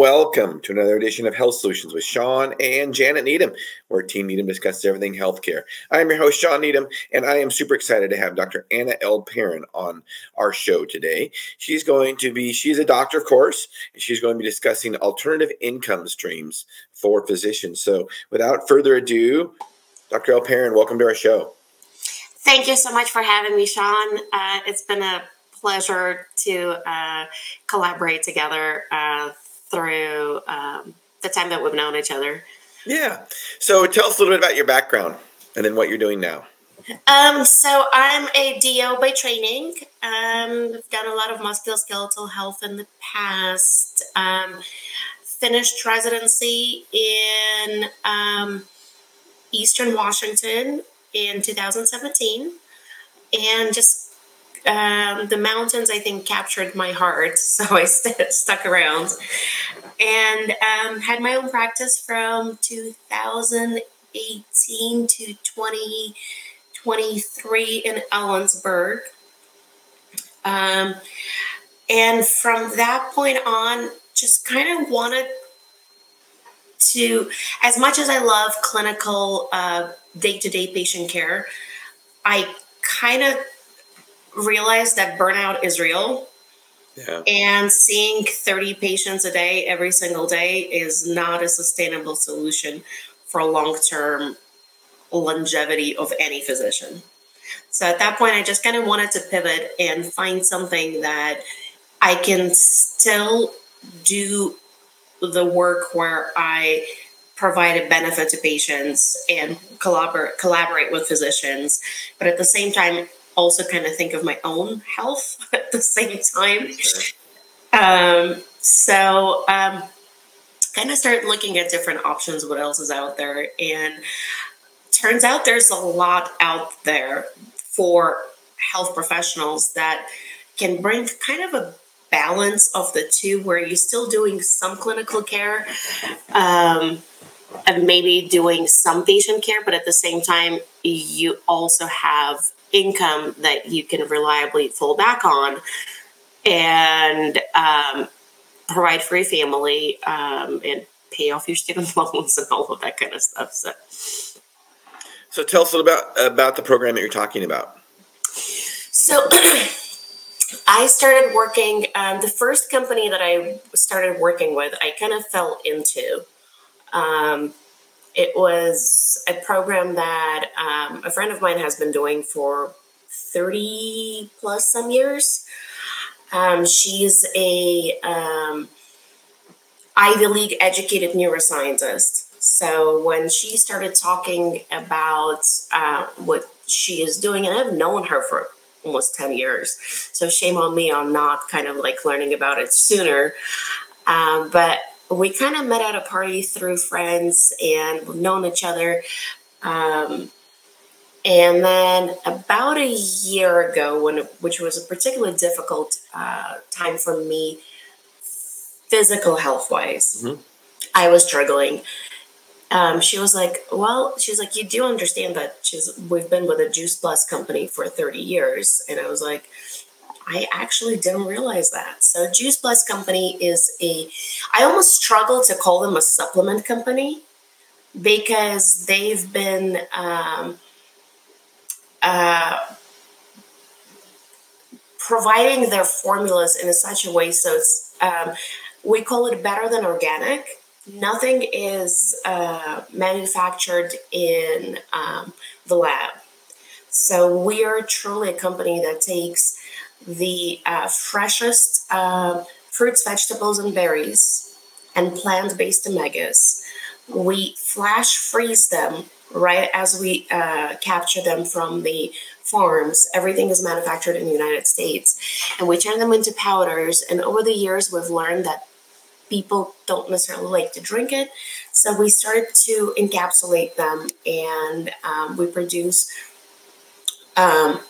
welcome to another edition of Health Solutions with Shawn and Janet Needham, where Team Needham discusses everything healthcare. I am your host, Shawn Needham, and I am super excited to have Dr. Anna Elperin on our show today. She's going to be, she's a doctor, of course, and she's going to be discussing alternative income streams for physicians. So without further ado, Dr. Elperin, welcome to our show. Thank you so much for having me, Shawn. Uh, it's been a pleasure to uh, collaborate together uh, through um, the time that we've known each other. Yeah. So tell us a little bit about your background and then what you're doing now. Um, so I'm a DO by training. Um, I've done a lot of musculoskeletal health in the past. Um, finished residency in um, Eastern Washington in 2017, and just um, the mountains, I think, captured my heart. So I st- stuck around and um, had my own practice from 2018 to 2023 in Ellensburg. Um, and from that point on, just kind of wanted to, as much as I love clinical day to day patient care, I kind of realized that burnout is real. Yeah. And seeing 30 patients a day every single day is not a sustainable solution for long term longevity of any physician. So at that point, I just kind of wanted to pivot and find something that I can still do the work where I provide a benefit to patients and collaborate collaborate with physicians, but at the same time also kind of think of my own health at the same time. Um, so um, kind of started looking at different options, what else is out there, and turns out there's a lot out there for health professionals that can bring kind of a balance of the two where you're still doing some clinical care um, and maybe doing some patient care but at the same time you also have income that you can reliably fall back on and um, provide for your family um, and pay off your student loans and all of that kind of stuff. So, so tell us a little about about the program that you're talking about. So. I started working, um, the first company that I started working with, I kind of fell into. Um, it was a program that um, a friend of mine has been doing for 30 plus some years. Um, she's a um, Ivy League educated neuroscientist. So when she started talking about uh, what she is doing, and I've known her for almost 10 years. So shame on me on not kind of like learning about it sooner. Um, but we kind of met at a party through friends and we've known each other. Um, and then about a year ago, when which was a particularly difficult uh, time for me, physical health wise, mm-hmm. I was struggling. Um, she was like, "Well, she's like, you do understand that she's we've been with a Juice Plus company for thirty years," and I was like, I actually didn't realize that. So Juice Plus Company is a I almost struggle to call them a supplement company because they've been um, uh, providing their formulas in such a way so it's um, we call it better than organic. Nothing is uh, manufactured in um, the lab. So we are truly a company that takes the uh, freshest uh, fruits, vegetables, and berries and plant based omegas. We flash freeze them right as we uh, capture them from the farms. Everything is manufactured in the United States. And we turn them into powders. And over the years, we've learned that people don't necessarily like to drink it. So we started to encapsulate them and um, we produce um,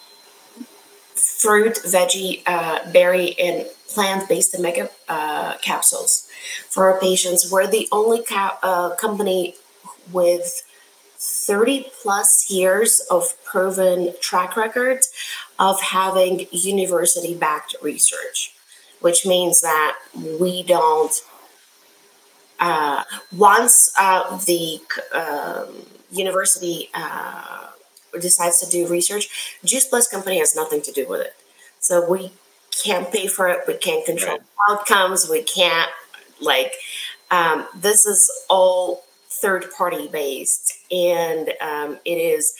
fruit, veggie, uh, berry, and plant-based omega uh, capsules for our patients. We're the only uh, company with 30 plus years of proven track record of having university backed research, which means that we don't uh, once uh, the um, university uh, decides to do research, Juice Plus Company has nothing to do with it. So we can't pay for it. We can't control right. outcomes. We can't like. Um, this is all third party based, and um, it is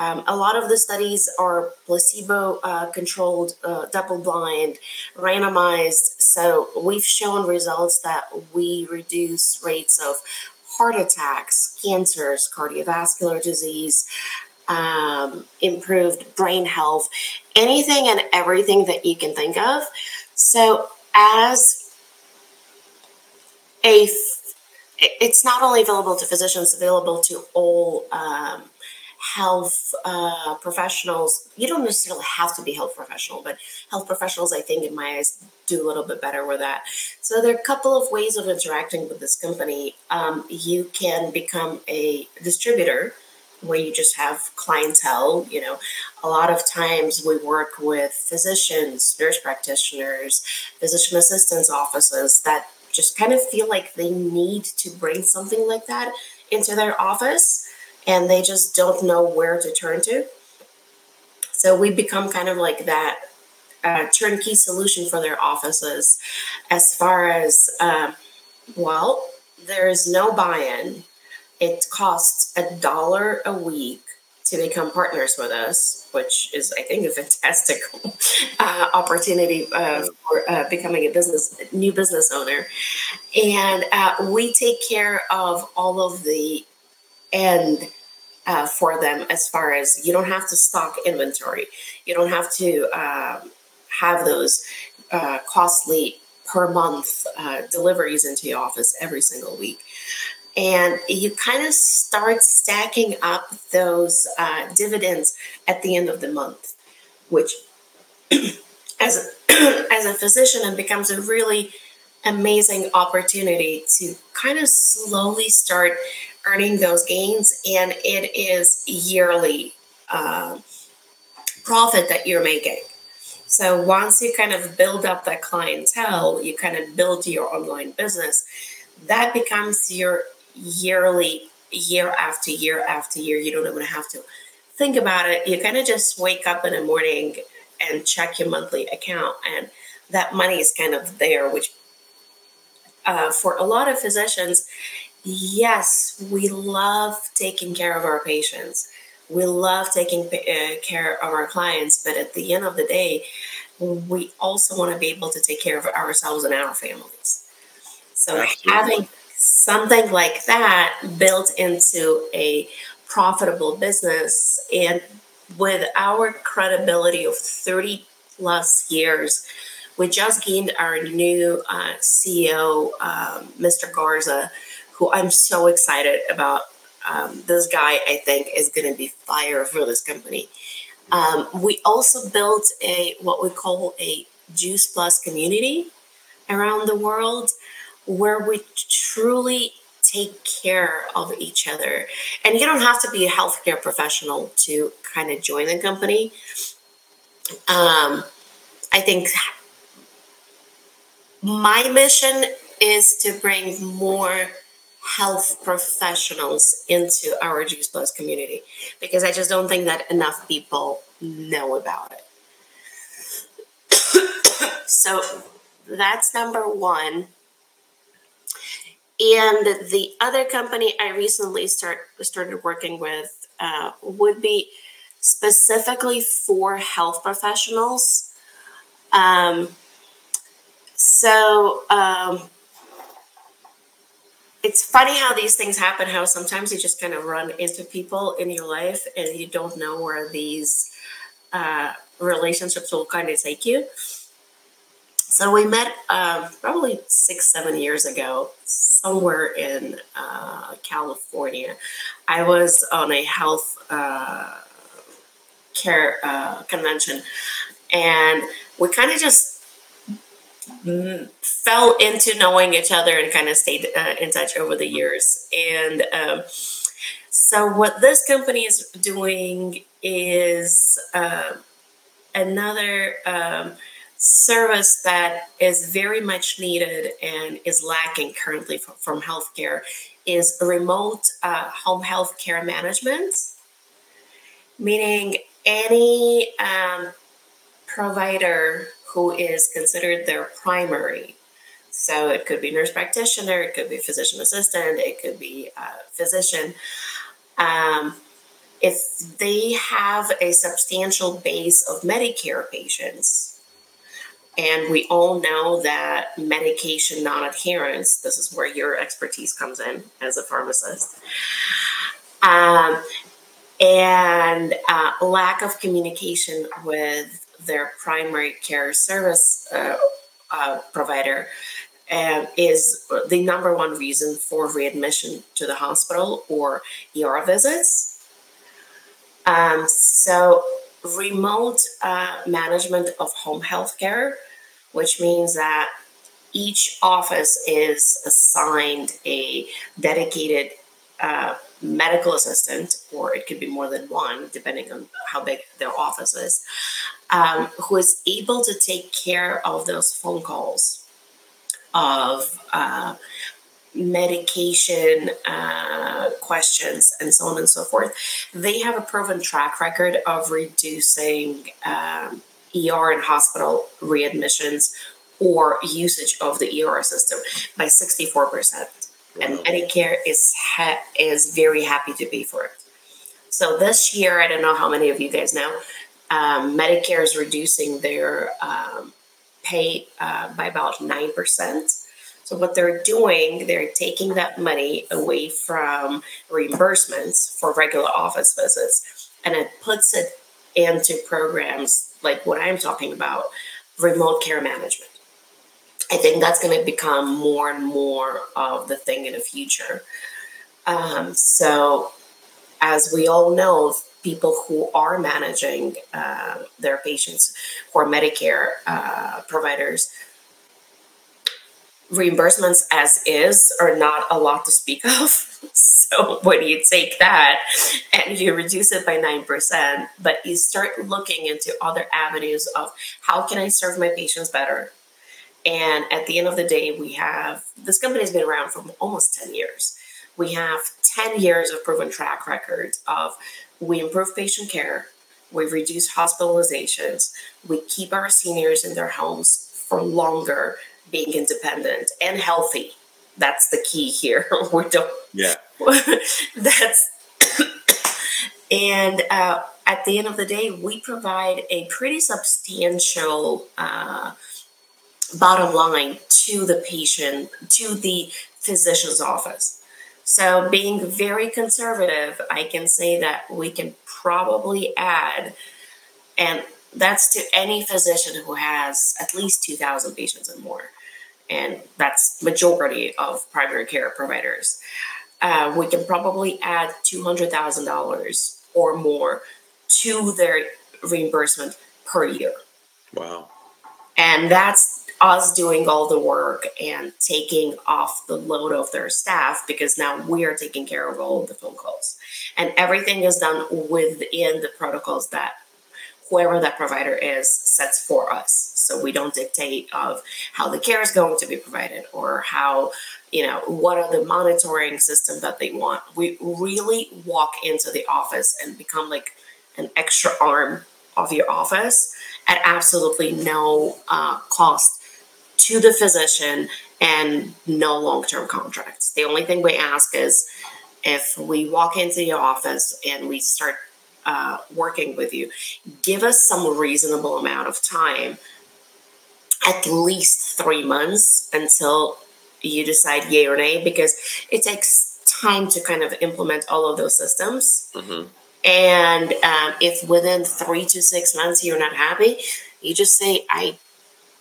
um, a lot of the studies are placebo uh, controlled, uh, double blind, randomized. So we've shown results that we reduce rates of heart attacks, cancers, cardiovascular disease, um, improved brain health, anything and everything that you can think of. So as a it's not only available to physicians, available to all um, health uh, professionals. You don't necessarily have to be health professional, but health professionals, I think, in my eyes, do a little bit better with that. So there are a couple of ways of interacting with this company. Um, you can become a distributor where you just have clientele. You know, a lot of times we work with physicians, nurse practitioners, physician assistants offices that just kind of feel like they need to bring something like that into their office and they just don't know where to turn to. So we become kind of like that uh, turnkey solution for their offices as far as, uh, well, there is no buy in. It costs a dollar a week to become partners with us, which is, I think, a fantastic uh, opportunity uh, for uh, becoming a business new business owner. And uh, we take care of all of the end uh, for them as far as you don't have to stock inventory, you don't have to um, have those uh, costly per month deliveries into your office every single week and you kind of start stacking up those uh, dividends at the end of the month, which, as a, as a physician, it becomes a really amazing opportunity to kind of slowly start earning those gains, and it is yearly uh, profit that you're making. So once you kind of build up that clientele, you kind of build your online business. That becomes your yearly, year after year after year. You don't even have to think about it. You kind of just wake up in the morning and check your monthly account, and that money is kind of there, which uh, for a lot of physicians, yes, we love taking care of our patients. We love taking uh, care of our clients, but at the end of the day, we also want to be able to take care of ourselves and our families. So Absolutely. having something like that built into a profitable business. And with our credibility of 30 plus years we just gained our new uh, ceo um, mr garza who i'm so excited about. Um, this guy i think is going to be fire for this company. Um, we also built a what we call a juice plus community around the world where we truly take care of each other. And you don't have to be a healthcare professional to kind of join the company. Um, I think my mission is to bring more health professionals into our Juice Plus community because I just don't think that enough people know about it. so that's number one. And the other company I recently start started working with uh, would be specifically for health professionals. Um, so um, it's funny how these things happen. How sometimes you just kind of run into people in your life and you don't know where these uh, relationships will kind of take you. So we met um, probably six, seven years ago, somewhere in uh, California. I was on a health uh, care uh, convention, and we kind of just fell into knowing each other and kind of stayed uh, in touch over the years. And um, so, what this company is doing is uh, another. Um, service that is very much needed and is lacking currently from, from healthcare is remote uh, home health care management, meaning any um, provider who is considered their primary. So it could be nurse practitioner, it could be physician assistant, it could be physician. Um, if they have a substantial base of Medicare patients, and we all know that medication non adherence, this is where your expertise comes in as a pharmacist, um, and uh, lack of communication with their primary care service uh, uh, provider um, is the number one reason for readmission to the hospital or ER visits. Um, so, remote uh, management of home health care, which means that each office is assigned a dedicated uh, medical assistant, or it could be more than one, depending on how big their office is, um, who is able to take care of those phone calls of uh, medication uh, questions and so on and so forth. They have a proven track record of reducing um, ER and hospital readmissions or usage of the ER system by 64%. Wow. And Medicare is ha- is very happy to pay for it. So this year, I don't know how many of you guys know, um, Medicare is reducing their um, pay uh, by about 9%. So, what they're doing, they're taking that money away from reimbursements for regular office visits and it puts it into programs like what I'm talking about remote care management. I think that's going to become more and more of the thing in the future. Um, so, as we all know, people who are managing uh, their patients who are Medicare uh, providers, reimbursements as is are not a lot to speak of. so when you take that and you reduce it by 9%, but you start looking into other avenues of how can I serve my patients better? And at the end of the day, we have this company has been around for almost 10 years. We have 10 years of proven track records of we improve patient care, we reduce hospitalizations, we keep our seniors in their homes for longer, being independent and healthy. That's the key here. we don't. Yeah. that's. and uh, at the end of the day, we provide a pretty substantial uh, bottom line to the patient, to the physician's office. So, being very conservative, I can say that we can probably add, and that's to any physician who has at least 2,000 patients and more. And that's majority of primary care providers. Uh, we can probably add $200,000 or more to their reimbursement per year. Wow. And that's us doing all the work and taking off the load of their staff because now we are taking care of all of the phone calls. And everything is done within the protocols that whoever that provider is sets for us. So we don't dictate of how the care is going to be provided or how, you know, what are the monitoring systems that they want. We really walk into the office and become like an extra arm of your office at absolutely no uh, cost to the physician and no long term contracts. The only thing we ask is if we walk into your office and we start uh, working with you, give us some reasonable amount of time, at least three months until you decide yay or nay, because it takes time to kind of implement all of those systems. Mm-hmm. And um, if within three to six months you're not happy, you just say, I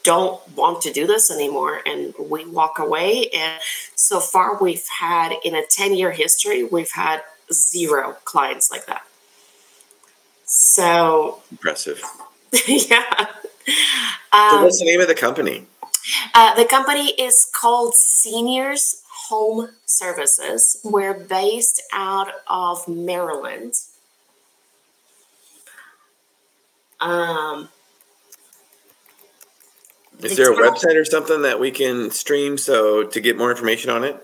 don't want to do this anymore and we walk away and so far we've had in a 10 year history we've had zero clients like that so impressive yeah um, so what's the name of the company uh, the company is called seniors home services we're based out of maryland um, Is there a website or something that we can stream so to get more information on it?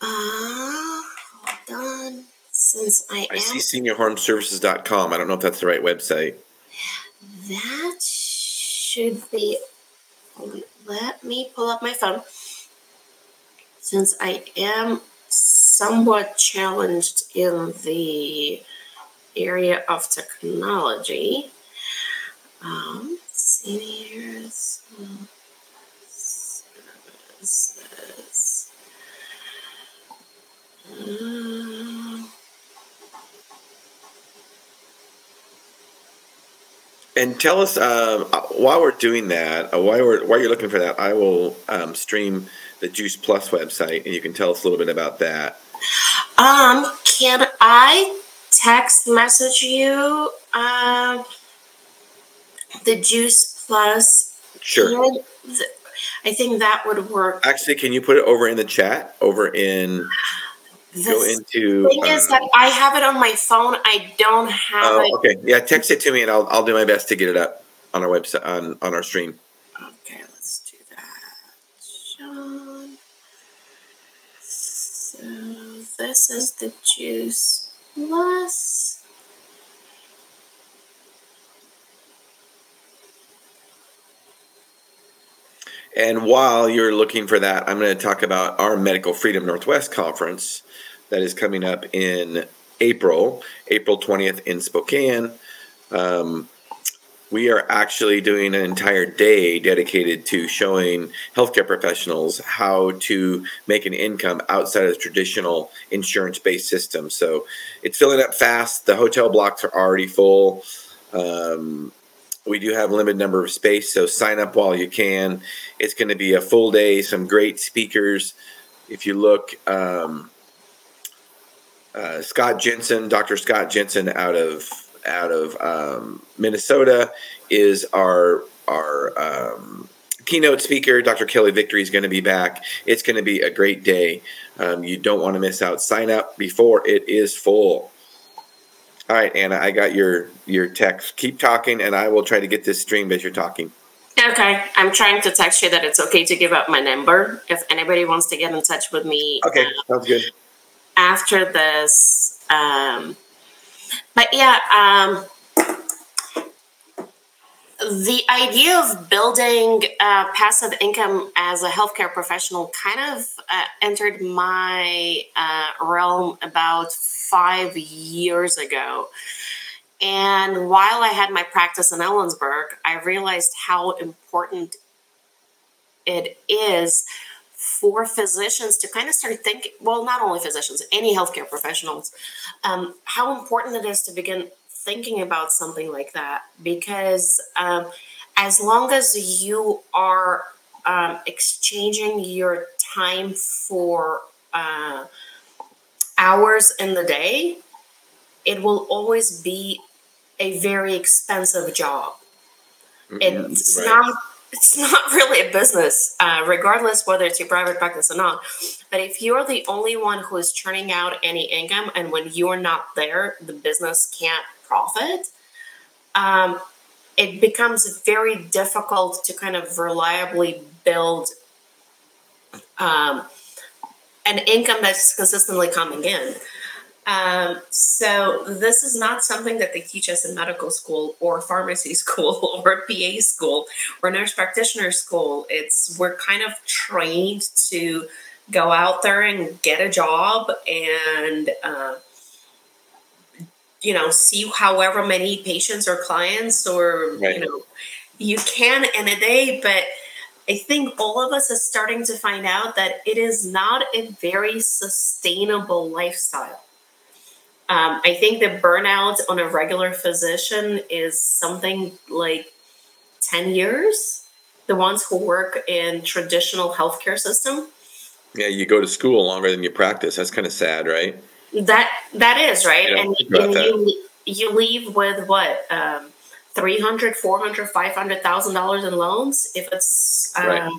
Uh, hold on. Since I, I am, see seniorhomeservices.com. I don't know if that's the right website. That should be. Let me pull up my phone. Since I am somewhat challenged in the area of technology, um, seniors services. Um, and tell us uh, while we're doing that, uh, while we're while you're looking for that, I will um, stream the Juice Plus website, and you can tell us a little bit about that. Um, can I text message you uh, the Juice Plus? Sure. I think that would work. Actually, can you put it over in the chat? Over in go into. Thing uh, is that I have it on my phone. I don't have oh, it. Okay, yeah, text it to me, and I'll I'll do my best to get it up on our website on on our stream. Okay, let's do that, Shawn. So this is the juice plus. And while you're looking for that, I'm going to talk about our Medical Freedom Northwest conference that is coming up in April, April 20th in Spokane. Um, we are actually doing an entire day dedicated to showing healthcare professionals how to make an income outside of the traditional insurance based system. So it's filling up fast. The hotel blocks are already full. Um, we do have a limited number of space, so sign up while you can. It's going to be a full day, some great speakers. If you look, um, uh, Scott Jensen, Dr. Scott Jensen out of out of um, Minnesota is our our um, keynote speaker. Dr. Kelly Victory is going to be back. It's going to be a great day. Um, you don't want to miss out. Sign up before it is full. All right, Anna, I got your your text. Keep talking, and I will try to get this streamed as you're talking. Okay, I'm trying to text you that it's okay to give up my number if anybody wants to get in touch with me. Okay, uh, sounds good. After this, um, but yeah, um, the idea of building uh, passive income as a healthcare professional kind of uh, entered my uh, realm about five years ago. And while I had my practice in Ellensburg, I realized how important it is for physicians to kind of start thinking well, not only physicians, any healthcare professionals, um, how important it is to begin thinking about something like that because um, as long as you are um, exchanging your time for uh, hours in the day, it will always be a very expensive job. Mm-hmm, it's right. not it's not really a business, uh, regardless whether it's your private practice or not. But if you're the only one who is churning out any income, and when you're not there, the business can't profit, um, it becomes very difficult to kind of reliably build um, an income that's consistently coming in. Um, so this is not something that they teach us in medical school or pharmacy school or PA school or nurse practitioner school. It's we're kind of trained to go out there and get a job and uh, you know see however many patients or clients or right. you know you can in a day but i think all of us are starting to find out that it is not a very sustainable lifestyle. Um, i think the burnout on a regular physician is something like 10 years. The ones who work in traditional healthcare system. Yeah you go to school longer than you practice. That's kind of sad right that that is right, and, and you you leave with what um, 300 400 500000 dollars in loans if it's um, right.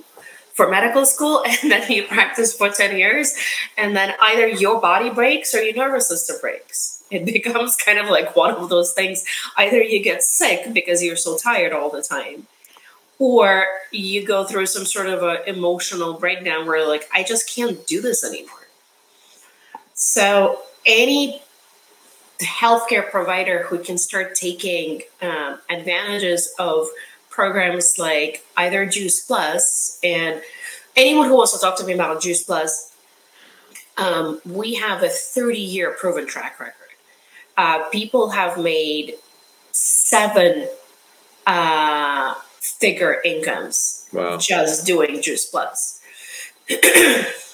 for medical school and then you practice for 10 years and then either your body breaks or your nervous system breaks it becomes kind of like one of those things either you get sick because you're so tired all the time or you go through some sort of an emotional breakdown where like I just can't do this anymore. So any healthcare provider who can start taking um, advantages of programs like either Juice Plus and anyone who wants to talk to me about Juice Plus, um, we have a 30 year proven track record. Uh, people have made seven uh, figure incomes wow. just doing Juice Plus.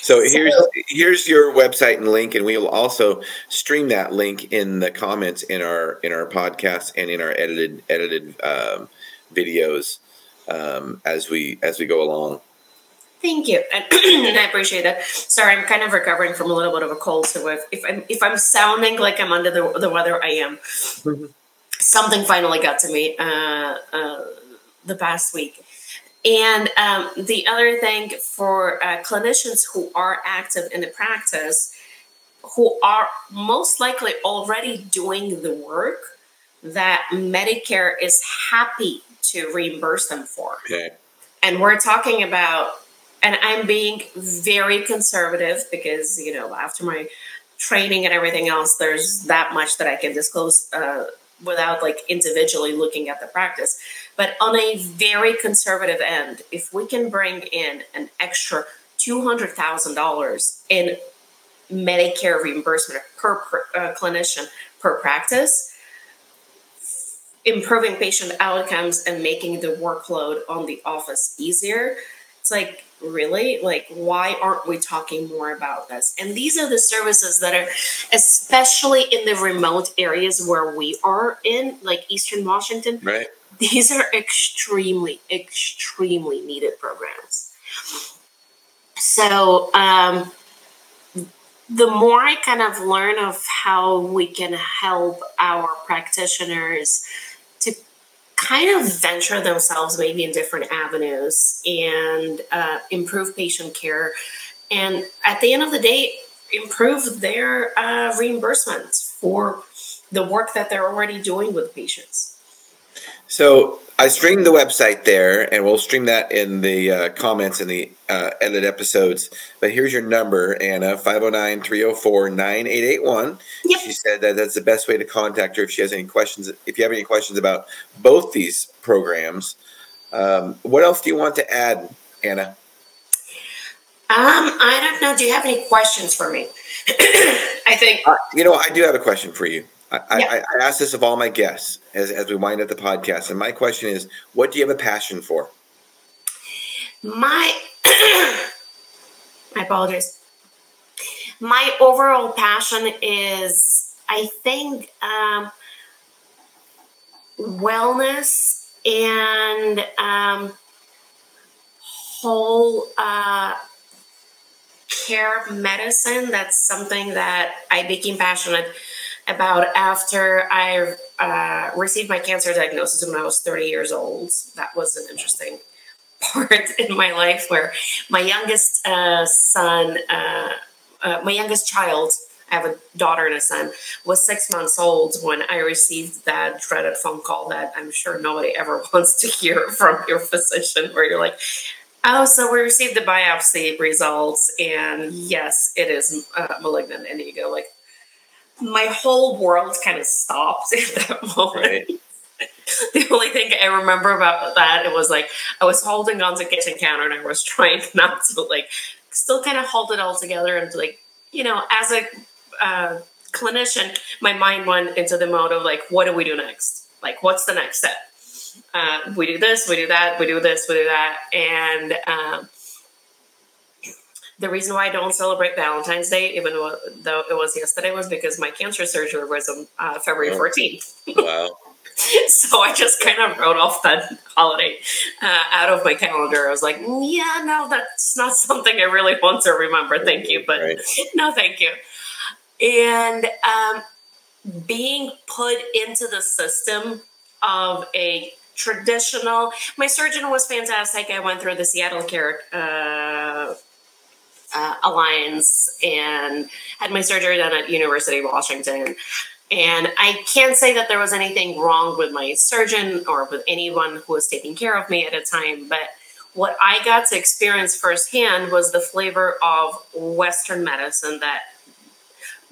So here's here's your website and link, and we will also stream that link in the comments in our in our podcast and in our edited edited um, videos um, as we as we go along. Thank you, and, and, I appreciate that. Sorry, I'm kind of recovering from a little bit of a cold, so if, if I'm if I'm sounding like I'm under the, the weather, I am. Something finally got to me uh, uh, the past week. And um, the other thing for uh, clinicians who are active in the practice, who are most likely already doing the work that Medicare is happy to reimburse them for. Okay. And we're talking about, and I'm being very conservative because, you know, after my training and everything else, there's that much that I can disclose uh, without like individually looking at the practice. But on a very conservative end, if we can bring in an extra $200,000 in Medicare reimbursement per, per uh, clinician per practice, improving patient outcomes and making the workload on the office easier, it's like, really? Like, why aren't we talking more about this? And these are the services that are, especially in the remote areas where we are in, like Eastern Washington. Right these are extremely, extremely needed programs. So, um, the more I kind of learn of how we can help our practitioners to kind of venture themselves maybe in different avenues and uh, improve patient care, and at the end of the day, improve their uh, reimbursements for the work that they're already doing with patients. So I streamed the website there, and we'll stream that in the uh, comments in the uh, edit episodes. But here's your number, Anna 509 304 9881. She said that that's the best way to contact her if she has any questions. If you have any questions about both these programs, um, what else do you want to add, Anna? Um, I don't know. Do you have any questions for me? I think. Uh, you know, I do have a question for you. I, yeah. I, I ask this of all my guests as, as we wind up the podcast. And my question is what do you have a passion for? My, I apologize. My overall passion is, I think, um, wellness and um, whole uh, care medicine. That's something that I became passionate about after I uh, received my cancer diagnosis when I was 30 years old. That was an interesting part in my life where my youngest uh, son, uh, uh, my youngest child, I have a daughter and a son, was six months old when I received that dreaded phone call that I'm sure nobody ever wants to hear from your physician, where you're like, Oh, so we received the biopsy results, and yes, it is uh, malignant. And you go like, my whole world kind of stopped at that moment. Right. the only thing I remember about that it was like I was holding on to the kitchen counter and I was trying not to like still kind of hold it all together and like you know as a uh, clinician my mind went into the mode of like what do we do next like what's the next step uh, we do this we do that we do this we do that and um, the reason why I don't celebrate Valentine's Day, even though it was yesterday, was because my cancer surgery was on uh, February 14th. Wow. so I just kind of wrote off that holiday uh, out of my calendar. I was like, yeah, no, that's not something I really want to remember. Thank you, but right. no, thank you. And um, being put into the system of a traditional, my surgeon was fantastic. I went through the Seattle Care. Uh, Alliance and had my surgery done at University of Washington. And I can't say that there was anything wrong with my surgeon or with anyone who was taking care of me at a time, but what I got to experience firsthand was the flavor of Western medicine that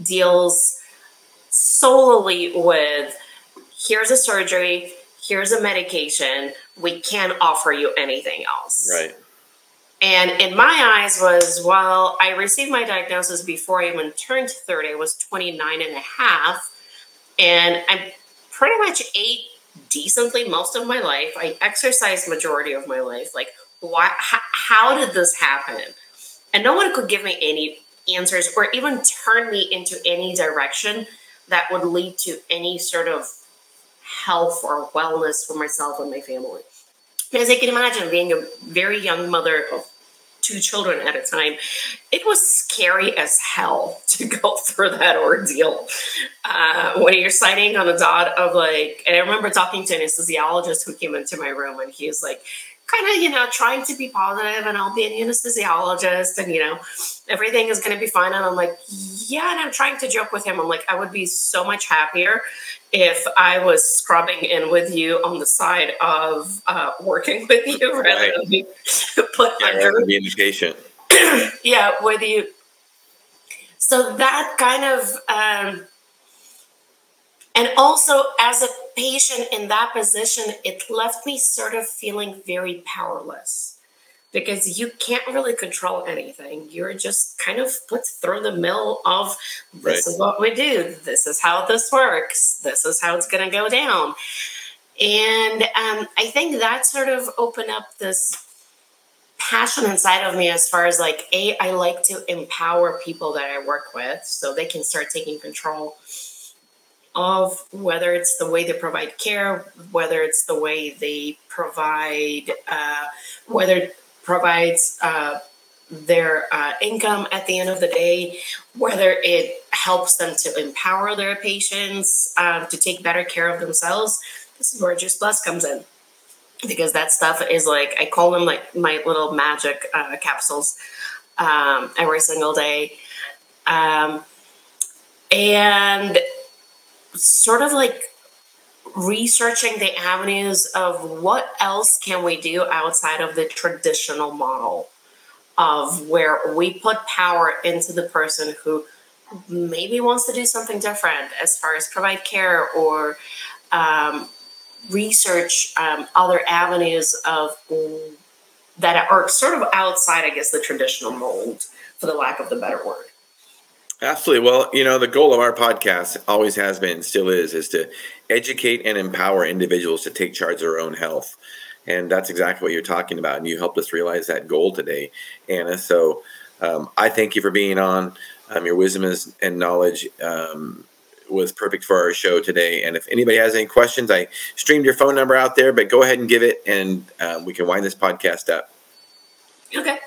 deals solely with here's a surgery, here's a medication, we can't offer you anything else. Right. And in my eyes was, well, I received my diagnosis before I even turned 30. I was 29 and a half. And I pretty much ate decently most of my life. I exercised majority of my life. Like, why? How, how did this happen? And no one could give me any answers or even turn me into any direction that would lead to any sort of health or wellness for myself and my family. As I can imagine, being a very young mother of two children at a time, it was scary as hell to go through that ordeal. Uh, when you're sighting on the dot of like, and I remember talking to an anesthesiologist who came into my room and he was like, kind of, you know, trying to be positive and I'll be an anesthesiologist and, you know, everything is going to be fine. And I'm like, yeah. And I'm trying to joke with him. I'm like, I would be so much happier if I was scrubbing in with you on the side of uh, working with you rather right. than put yeah, under. Being the patient. yeah, with you. So that kind of, um, and also as a patient in that position, it left me sort of feeling very powerless because you can't really control anything. You're just kind of put through the mill of this right. is what we do, this is how this works, this is how it's going to go down. And um, I think that sort of opened up this passion inside of me as far as like, A, I like to empower people that I work with so they can start taking control of whether it's the way they provide care, whether it's the way they provide, uh, whether it provides uh, their uh, income at the end of the day, whether it helps them to empower their patients um, to take better care of themselves. This is where Juice Plus comes in. Because that stuff is like, I call them like my little magic uh, capsules um, every single day. Um, and sort of like researching the avenues of what else can we do outside of the traditional model of where we put power into the person who maybe wants to do something different as far as provide care or um, research um, other avenues of that are sort of outside i guess the traditional mold for the lack of the better word Absolutely. Well, you know, the goal of our podcast always has been, still is, is to educate and empower individuals to take charge of their own health. And that's exactly what you're talking about. And you helped us realize that goal today, Anna. So um, I thank you for being on. Um, your wisdom is, and knowledge um, was perfect for our show today. And if anybody has any questions, I streamed your phone number out there, but go ahead and give it and um, we can wind this podcast up. Okay.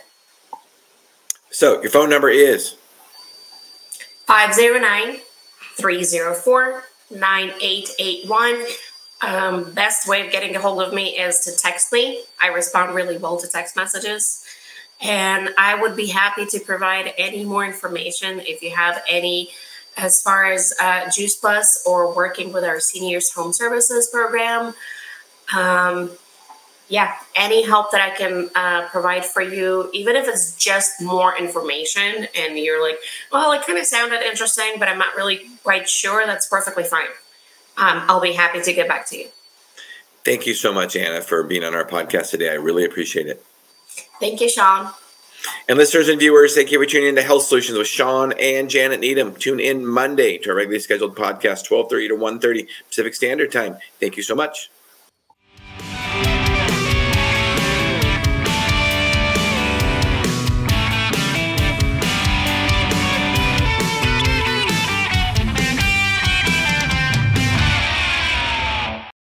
So your phone number is 509 304 9881. Um, best way of getting a hold of me is to text me. I respond really well to text messages. And I would be happy to provide any more information if you have any as far as uh, Juice Plus or working with our seniors home services program. Um, yeah, any help that I can uh, provide for you, even if it's just more information and you're like, well, it kind of sounded interesting, but I'm not really quite sure, that's perfectly fine. Um, I'll be happy to get back to you. Thank you so much, Anna, for being on our podcast today. I really appreciate it. Thank you, Shawn. And listeners and viewers, thank you for tuning in to Health Solutions with Shawn and Janet Needham. Tune in Monday to our regularly scheduled podcast, 1230 to 1.30 Pacific Standard Time. Thank you so much.